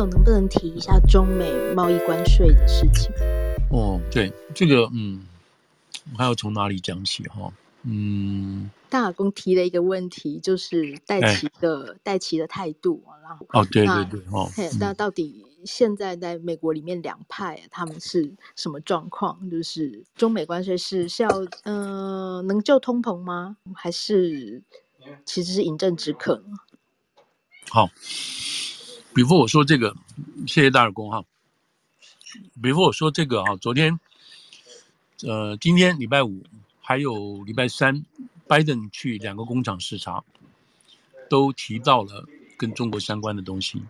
总能不能提一下中美贸易关税的事情？哦，对，这个嗯，我还要从哪里讲起哈？嗯，大耳公提了一个问题，就是戴奇的戴奇的态度，然后哦，对对对，哦，那到底现在在美国里面两派他们是什么状况？就是中美关税是是要嗯、呃、能救通膨吗？还是其实是饮鸩止渴呢？好比如我说这个，谢谢大耳公哈。比如我说这个哈，昨天呃，今天礼拜五。还有礼拜三，拜登去两个工厂视察，都提到了跟中国相关的东西。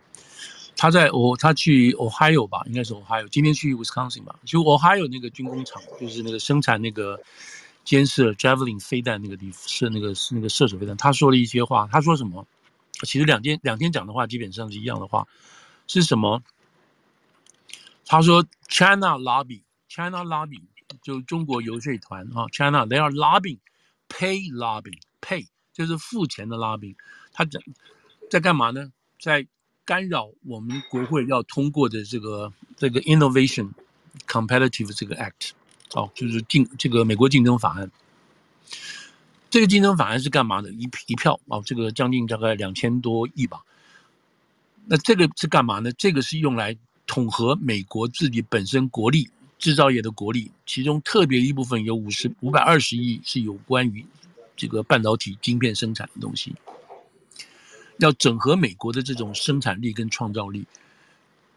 他在哦，他去 Ohio 吧，应该是 Ohio。今天去 Wisconsin 吧，就 Ohio 那个军工厂，就是那个生产那个监视 Javelin 飞弹那个地方，是那个是那个射手飞弹。他说了一些话，他说什么？其实两天两天讲的话基本上是一样的话，是什么？他说 China lobby，China lobby。就中国游说团啊，China they are lobbying，pay lobbying，pay 就是付钱的 lobbying，他在在干嘛呢？在干扰我们国会要通过的这个这个 innovation competitive 这个 act，哦，就是竞这个美国竞争法案。这个竞争法案是干嘛的？一一票哦，这个将近大概两千多亿吧。那这个是干嘛呢？这个是用来统合美国自己本身国力。制造业的国力，其中特别一部分有五十五百二十亿是有关于这个半导体晶片生产的东西，要整合美国的这种生产力跟创造力，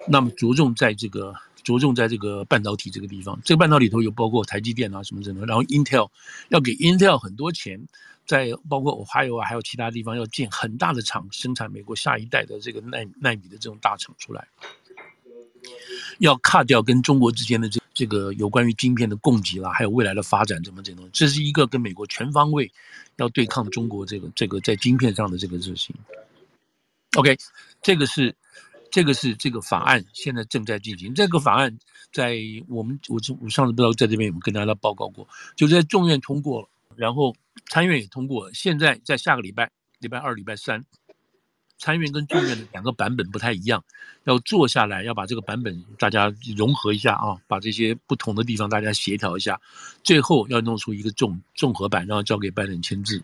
那么着重在这个着重在这个半导体这个地方，这个半导体里头有包括台积电啊什么什么，然后 Intel 要给 Intel 很多钱，在包括 Ohio 啊还有其他地方要建很大的厂，生产美国下一代的这个奈奈米的这种大厂出来。要卡掉跟中国之间的这这个有关于晶片的供给啦，还有未来的发展怎么这种，这是一个跟美国全方位要对抗中国这个这个在晶片上的这个事情。OK，这个是这个是这个法案现在正在进行。这个法案在我们我我上次不知道在这边有没有跟大家报告过，就在众院通过了，然后参院也通过了，现在在下个礼拜礼拜二礼拜三。参院跟众院的两个版本不太一样，要坐下来要把这个版本大家融合一下啊，把这些不同的地方大家协调一下，最后要弄出一个综综合版，然后交给拜登签字。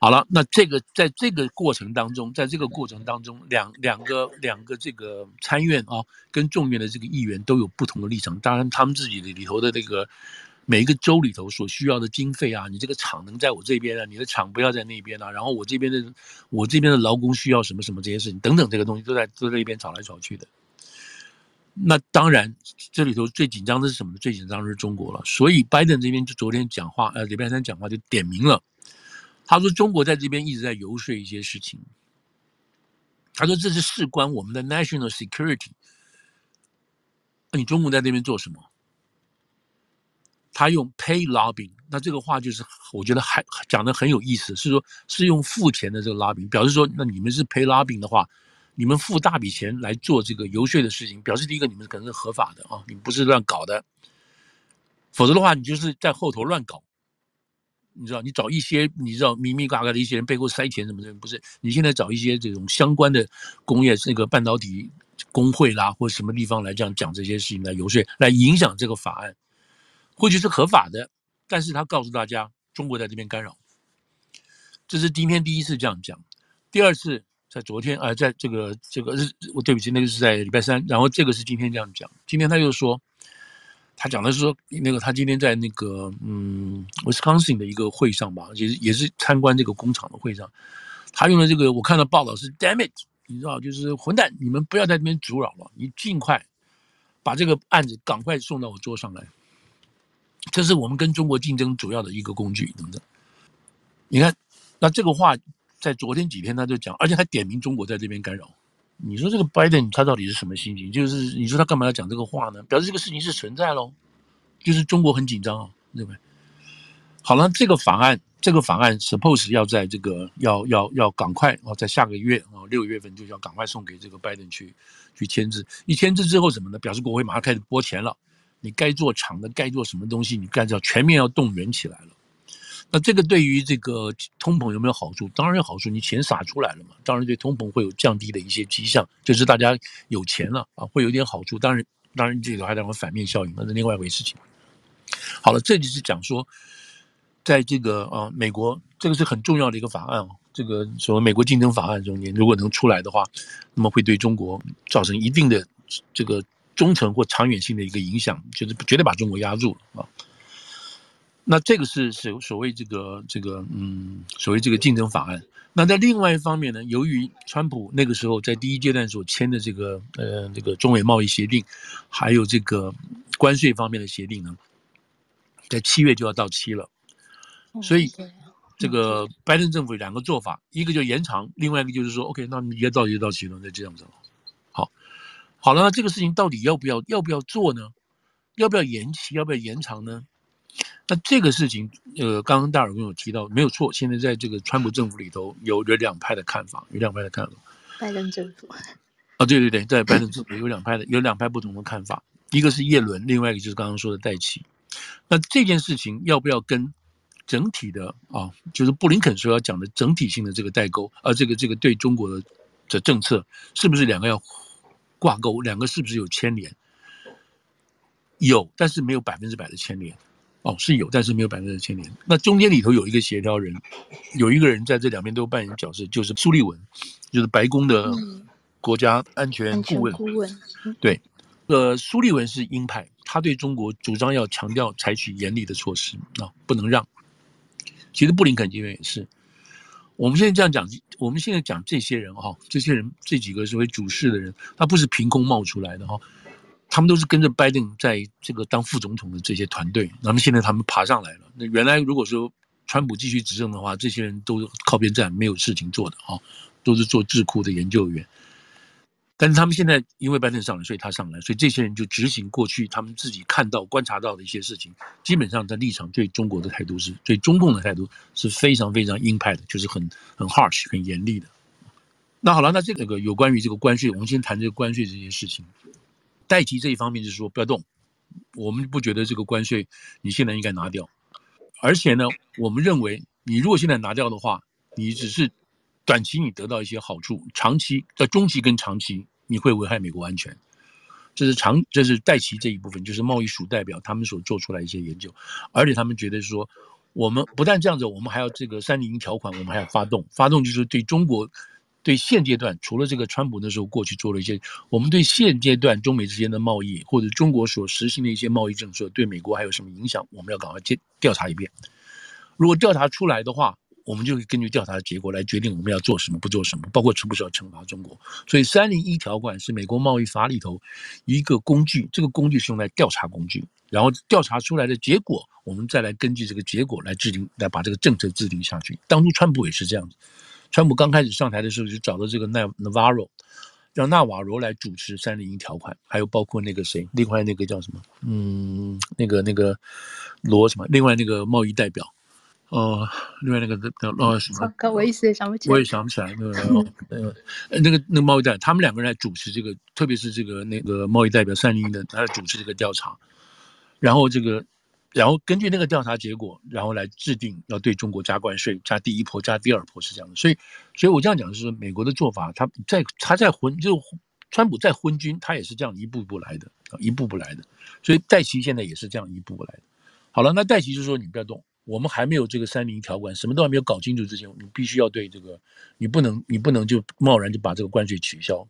好了，那这个在这个过程当中，在这个过程当中，两两个两个这个参院啊跟众院的这个议员都有不同的立场，当然他们自己的里头的那个。每一个州里头所需要的经费啊，你这个厂能在我这边啊，你的厂不要在那边啊，然后我这边的我这边的劳工需要什么什么这些事情等等，这个东西都在都在一边吵来吵去的。那当然，这里头最紧张的是什么？最紧张的是中国了。所以拜登这边就昨天讲话，呃，礼拜三讲话就点名了，他说中国在这边一直在游说一些事情，他说这是事关我们的 national security。那你中国在这边做什么？他用 pay lobbying，那这个话就是我觉得还讲的很有意思，是说是用付钱的这个 lobby 表示说那你们是 pay lobbying 的话，你们付大笔钱来做这个游说的事情，表示第一个你们可能是合法的啊，你们不是乱搞的，否则的话你就是在后头乱搞，你知道，你找一些你知道迷迷嘎嘎的一些人背后塞钱什么的，不是，你现在找一些这种相关的工业这个半导体工会啦或者什么地方来这样讲这些事情来游说，来影响这个法案。或许是合法的，但是他告诉大家，中国在这边干扰。这是今天第一次这样讲，第二次在昨天啊、呃，在这个这个日，我对不起，那个是在礼拜三，然后这个是今天这样讲。今天他又说，他讲的是说，那个他今天在那个嗯，Wisconsin 的一个会上吧，也是也是参观这个工厂的会上，他用的这个我看到报道是 “damn it”，你知道，就是混蛋，你们不要在这边阻扰了，你尽快把这个案子赶快送到我桌上来。这是我们跟中国竞争主要的一个工具，等等。你看，那这个话在昨天几天他就讲，而且还点名中国在这边干扰。你说这个拜登他到底是什么心情？就是你说他干嘛要讲这个话呢？表示这个事情是存在喽，就是中国很紧张啊，对不对？好了，这个法案，这个法案 suppose 要在这个要要要赶快哦，在下个月啊六月份就要赶快送给这个拜登去去签字。一签字之后什么呢？表示国会马上开始拨钱了。你该做厂的，该做什么东西，你该要全面要动员起来了。那这个对于这个通膨有没有好处？当然有好处，你钱撒出来了嘛，当然对通膨会有降低的一些迹象，就是大家有钱了啊，会有点好处。当然，当然这个还有个反面效应，那是另外一回事情。好了，这就是讲说，在这个啊美国，这个是很重要的一个法案啊，这个所谓美国竞争法案中间，如果能出来的话，那么会对中国造成一定的这个中程或长远性的一个影响，就是绝对把中国压住了啊。那这个是所所谓这个这个嗯，所谓这个竞争法案。那在另外一方面呢，由于川普那个时候在第一阶段所签的这个呃这个中美贸易协定，还有这个关税方面的协定呢，在七月就要到期了，所以这个拜登政府有两个做法，一个就延长，另外一个就是说，OK，那你该到期就到期了，那这样子了。好，好了，那这个事情到底要不要要不要做呢？要不要延期？要不要延长呢？那这个事情，呃，刚刚大耳公有提到，没有错。现在在这个川普政府里头，有有两派的看法，有两派的看法。拜登政府。啊，对对对，在拜登政府有两派的，有两派不同的看法。一个是叶伦，另外一个就是刚刚说的戴奇。那这件事情要不要跟整体的啊，就是布林肯说要讲的整体性的这个代沟，啊，这个这个对中国的的政策，是不是两个要挂钩？两个是不是有牵连？有，但是没有百分之百的牵连。哦，是有，但是没有百分之千年。那中间里头有一个协调人，有一个人在这两边都扮演角色，就是苏利文，就是白宫的国家安全顾问。顾问，对，呃，苏利文是鹰派，他对中国主张要强调采取严厉的措施啊，不能让。其实布林肯这边也是。我们现在这样讲，我们现在讲这些人哈，这些人这几个所谓主事的人，他不是凭空冒出来的哈。他们都是跟着拜登在这个当副总统的这些团队，那么现在他们爬上来了。那原来如果说川普继续执政的话，这些人都靠边站，没有事情做的啊，都是做智库的研究员。但是他们现在因为拜登上来，所以他上来，所以这些人就执行过去他们自己看到、观察到的一些事情。基本上在立场对中国的态度是对中共的态度是非常非常鹰派的，就是很很 harsh、很严厉的。那好了，那这个有关于这个关税，我们先谈这个关税这些事情。戴琪这一方面就是说不要动，我们不觉得这个关税你现在应该拿掉，而且呢，我们认为你如果现在拿掉的话，你只是短期你得到一些好处，长期在中期跟长期你会危害美国安全。这是长，这是戴琪这一部分，就是贸易署代表他们所做出来一些研究，而且他们觉得说，我们不但这样子，我们还要这个三零条款，我们还要发动，发动就是对中国。对现阶段，除了这个川普那时候过去做了一些，我们对现阶段中美之间的贸易，或者中国所实行的一些贸易政策，对美国还有什么影响，我们要赶快调调查一遍。如果调查出来的话，我们就根据调查的结果来决定我们要做什么，不做什么，包括是不是要惩罚中国。所以三零一条款是美国贸易法里头一个工具，这个工具是用来调查工具，然后调查出来的结果，我们再来根据这个结果来制定，来把这个政策制定下去。当初川普也是这样子。川普刚开始上台的时候，就找到这个纳纳瓦罗，让纳瓦罗来主持三零一条款，还有包括那个谁，另外那个叫什么？嗯，那个那个罗什么？另外那个贸易代表，哦、呃，另外那个那个什么？我一时也想不起来。我也想不起来那个那个那个那个贸易代表，他们两个人来主持这个，特别是这个那个贸易代表三零一的，他来主持这个调查，然后这个。然后根据那个调查结果，然后来制定要对中国加关税，加第一波，加第二波是这样的。所以，所以我这样讲的是，美国的做法，他在他在昏，就川普在昏君，他也是这样一步一步来的，一步步来的。所以戴琪现在也是这样一步步来的。好了，那戴琪就说你不要动，我们还没有这个三零条款，什么都还没有搞清楚之前，你必须要对这个，你不能你不能就贸然就把这个关税取消。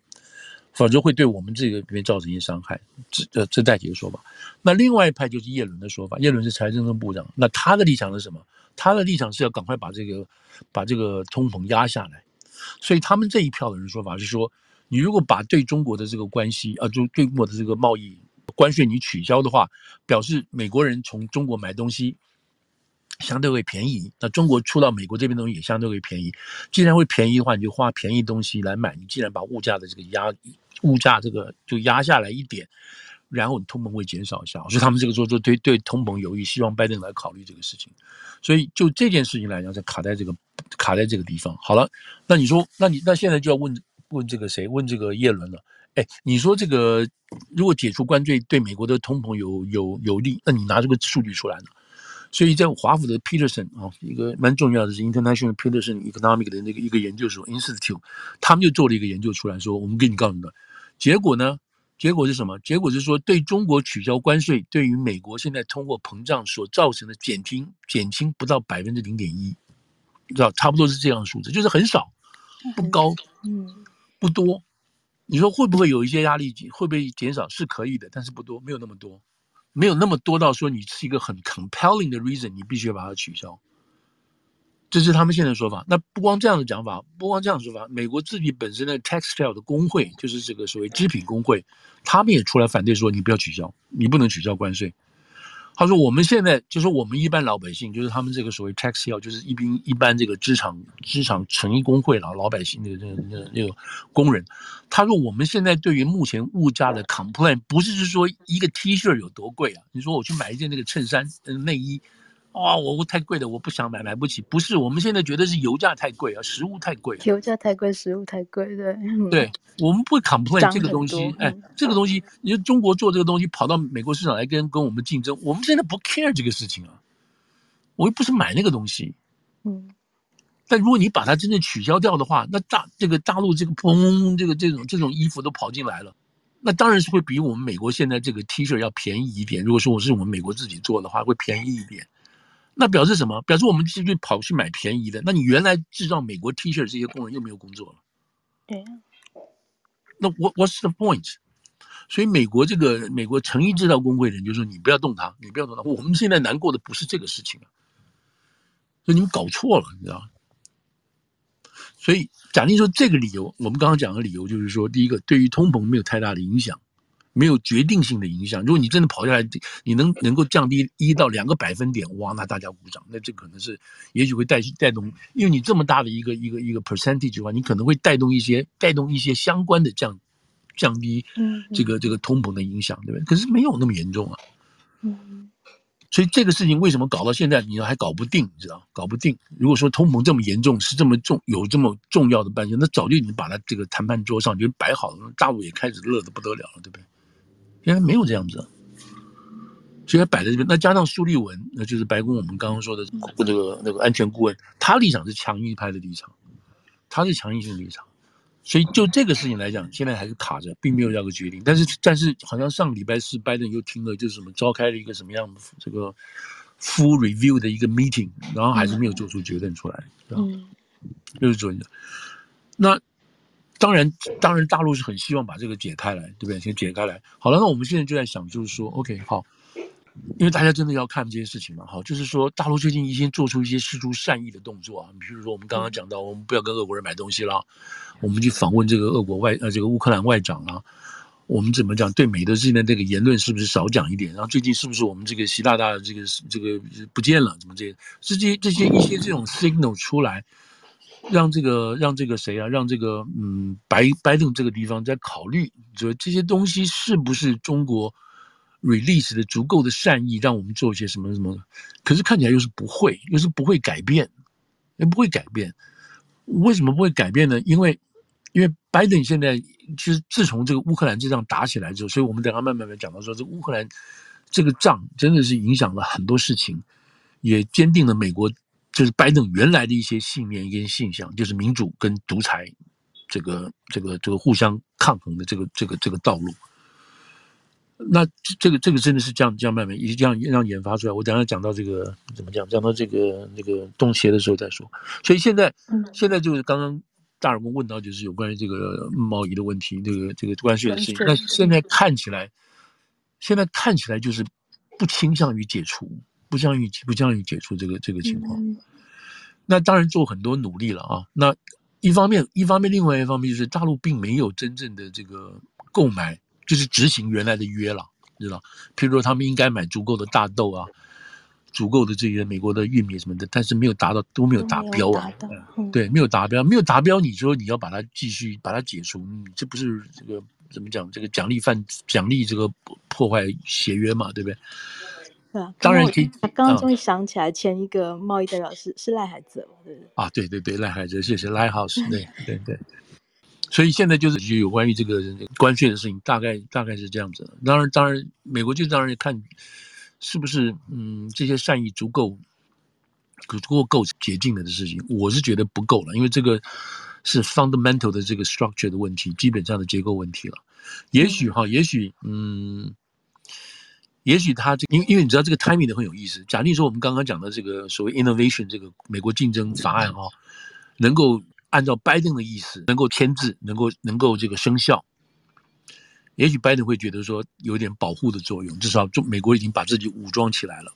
否则会对我们这个里面造成一些伤害，这呃这戴琪的说法。那另外一派就是叶伦的说法，叶伦是财政部长，那他的立场是什么？他的立场是要赶快把这个把这个通膨压下来。所以他们这一票的人说法是说，你如果把对中国的这个关系啊，就对中国的这个贸易关税你取消的话，表示美国人从中国买东西相对会便宜，那中国出到美国这边东西也相对会便宜。既然会便宜的话，你就花便宜东西来买。你既然把物价的这个压。物价这个就压下来一点，然后你通膨会减少一下，所以他们这个时候就对对通膨有益，希望拜登来考虑这个事情。所以就这件事情来讲，就卡在这个卡在这个地方。好了，那你说，那你那现在就要问问这个谁？问这个叶伦了。哎，你说这个如果解除关税对美国的通膨有有有利，那你拿这个数据出来呢？所以在华府的 Peterson 啊，一个蛮重要的是 International Peterson Economic 的那个一个研究所 Institute，他们就做了一个研究出来说，我们给你告诉你的结果呢，结果是什么？结果是说对中国取消关税，对于美国现在通货膨胀所造成的减轻减轻不到百分之零点一，知道差不多是这样的数字，就是很少，不高，嗯，不多。你说会不会有一些压力？会不会减少？是可以的，但是不多，没有那么多。没有那么多到说你是一个很 compelling 的 reason，你必须要把它取消，这是他们现在的说法。那不光这样的讲法，不光这样说法，美国自己本身的 textile 的工会，就是这个所谓织品工会，他们也出来反对说，你不要取消，你不能取消关税。他说：“我们现在就是我们一般老百姓，就是他们这个所谓 textile，就是一般一般这个职场职场成衣工会老老百姓那个那个那个那个工人。他说我们现在对于目前物价的 complain，不是是说一个 T 恤有多贵啊？你说我去买一件那个衬衫、内衣。”啊、哦，我我太贵了，我不想买，买不起。不是，我们现在觉得是油价太贵啊，食物太贵。油价太贵，食物太贵，对。对，我们不会 complain 这个东西。哎，这个东西，你说中国做这个东西，跑到美国市场来跟跟我们竞争，我们现在不 care 这个事情啊。我又不是买那个东西。嗯。但如果你把它真正取消掉的话，那大这个大陆这个砰，这个这种这种衣服都跑进来了，那当然是会比我们美国现在这个 T 恤要便宜一点。如果说我是我们美国自己做的话，会便宜一点。那表示什么？表示我们继续跑去买便宜的。那你原来制造美国 T 恤这些工人又没有工作了。对。那 What What's the point？所以美国这个美国成衣制造工会的人就说：“你不要动它，你不要动它。我们现在难过的不是这个事情啊。所以你们搞错了，你知道？所以假定说这个理由，我们刚刚讲的理由就是说，第一个，对于通膨没有太大的影响。没有决定性的影响。如果你真的跑下来，你能能够降低一到两个百分点，哇，那大家鼓掌。那这可能是，也许会带带动，因为你这么大的一个一个一个 percentage 的话，你可能会带动一些带动一些相关的降降低这个这个通膨的影响，对不对？可是没有那么严重啊。嗯。所以这个事情为什么搞到现在，你还搞不定，你知道？搞不定。如果说通膨这么严重，是这么重，有这么重要的半线，那早就已经把它这个谈判桌上就摆好了，大陆也开始乐得不得了了，对不对？原来没有这样子，所以他摆在这边。那加上苏利文，那就是白宫我们刚刚说的那个那个安全顾问，他立场是强硬派的立场，他是强硬性的立场。所以就这个事情来讲，现在还是卡着，并没有要个决定。但是但是好像上礼拜四拜登又听了，就是什么召开了一个什么样的这个 full review 的一个 meeting，然后还是没有做出决定出来，嗯，就是这样。那。当然，当然，大陆是很希望把这个解开来，对不对？先解开来。好了，那我们现在就在想，就是说，OK，好，因为大家真的要看这些事情嘛，好，就是说，大陆最近一些做出一些释出善意的动作啊，比如说我们刚刚讲到，我们不要跟俄国人买东西了，我们去访问这个俄国外呃这个乌克兰外长啊，我们怎么讲对美的现在这个言论是不是少讲一点？然后最近是不是我们这个习大大的这个这个不见了？怎么这些这些这些一些这种 signal 出来？让这个让这个谁啊？让这个嗯，白拜登这个地方在考虑，说这些东西是不是中国 release 的足够的善意，让我们做一些什么什么？可是看起来又是不会，又是不会改变，也不会改变。为什么不会改变呢？因为因为拜登现在其实自从这个乌克兰这仗打起来之后，所以我们等下慢慢慢讲到说，这乌克兰这个仗真的是影响了很多事情，也坚定了美国。就是拜登原来的一些信念跟信仰，就是民主跟独裁，这个这个这个互相抗衡的这个这个这个道路。那这个这个真的是这样这样慢慢一这样让研发出来。我等下讲到这个怎么讲，讲到这个那个东协的时候再说。所以现在现在就是刚刚大耳公问到，就是有关于这个贸易的问题，这个这个关税的事情。那现在看起来，现在看起来就是不倾向于解除。不将于不将于解除这个这个情况，嗯，那当然做很多努力了啊。那一方面，一方面，另外一方面就是大陆并没有真正的这个购买，就是执行原来的约了，知道？譬如说，他们应该买足够的大豆啊，足够的这些美国的玉米什么的，但是没有达到，都没有达标啊。嗯，对，没有达标，没有达标，你说你要把它继续把它解除，你这不是这个怎么讲？这个奖励犯奖励这个破坏协约嘛，对不对？对啊，当然可以。他刚刚终于想起来，前一个贸易代表是、嗯、是赖海泽嘛，对不对？啊，对对对，赖海泽，谢谢赖 house，对对对。所以现在就是就有关于这个关税的事情，大概大概是这样子。当然当然，美国就当然看是不是嗯这些善意足够足够够洁净的的事情？我是觉得不够了，因为这个是 fundamental 的这个 structure 的问题，基本上的结构问题了。也许哈，也许嗯。也许他这，因为因为你知道这个 timing 很有意思。假定说我们刚刚讲的这个所谓 innovation 这个美国竞争法案哈，能够按照拜登的意思能够签字，能够能够这个生效，也许拜登会觉得说有点保护的作用，至少中美国已经把自己武装起来了，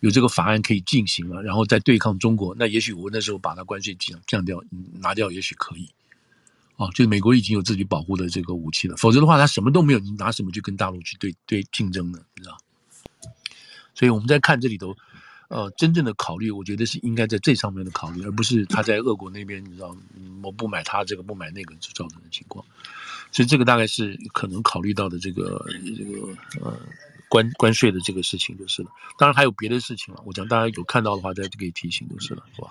有这个法案可以进行了，然后再对抗中国。那也许我那时候把它关税降降掉拿掉，也许可以。哦，就是美国已经有自己保护的这个武器了，否则的话，他什么都没有，你拿什么去跟大陆去对对竞争呢？你知道？所以我们在看这里头，呃，真正的考虑，我觉得是应该在这上面的考虑，而不是他在俄国那边，你知道，我不买他这个，不买那个，就造成的情况。所以这个大概是可能考虑到的这个这个呃关关税的这个事情就是了。当然还有别的事情了，我讲大家有看到的话，大家可以提醒就是了，是吧？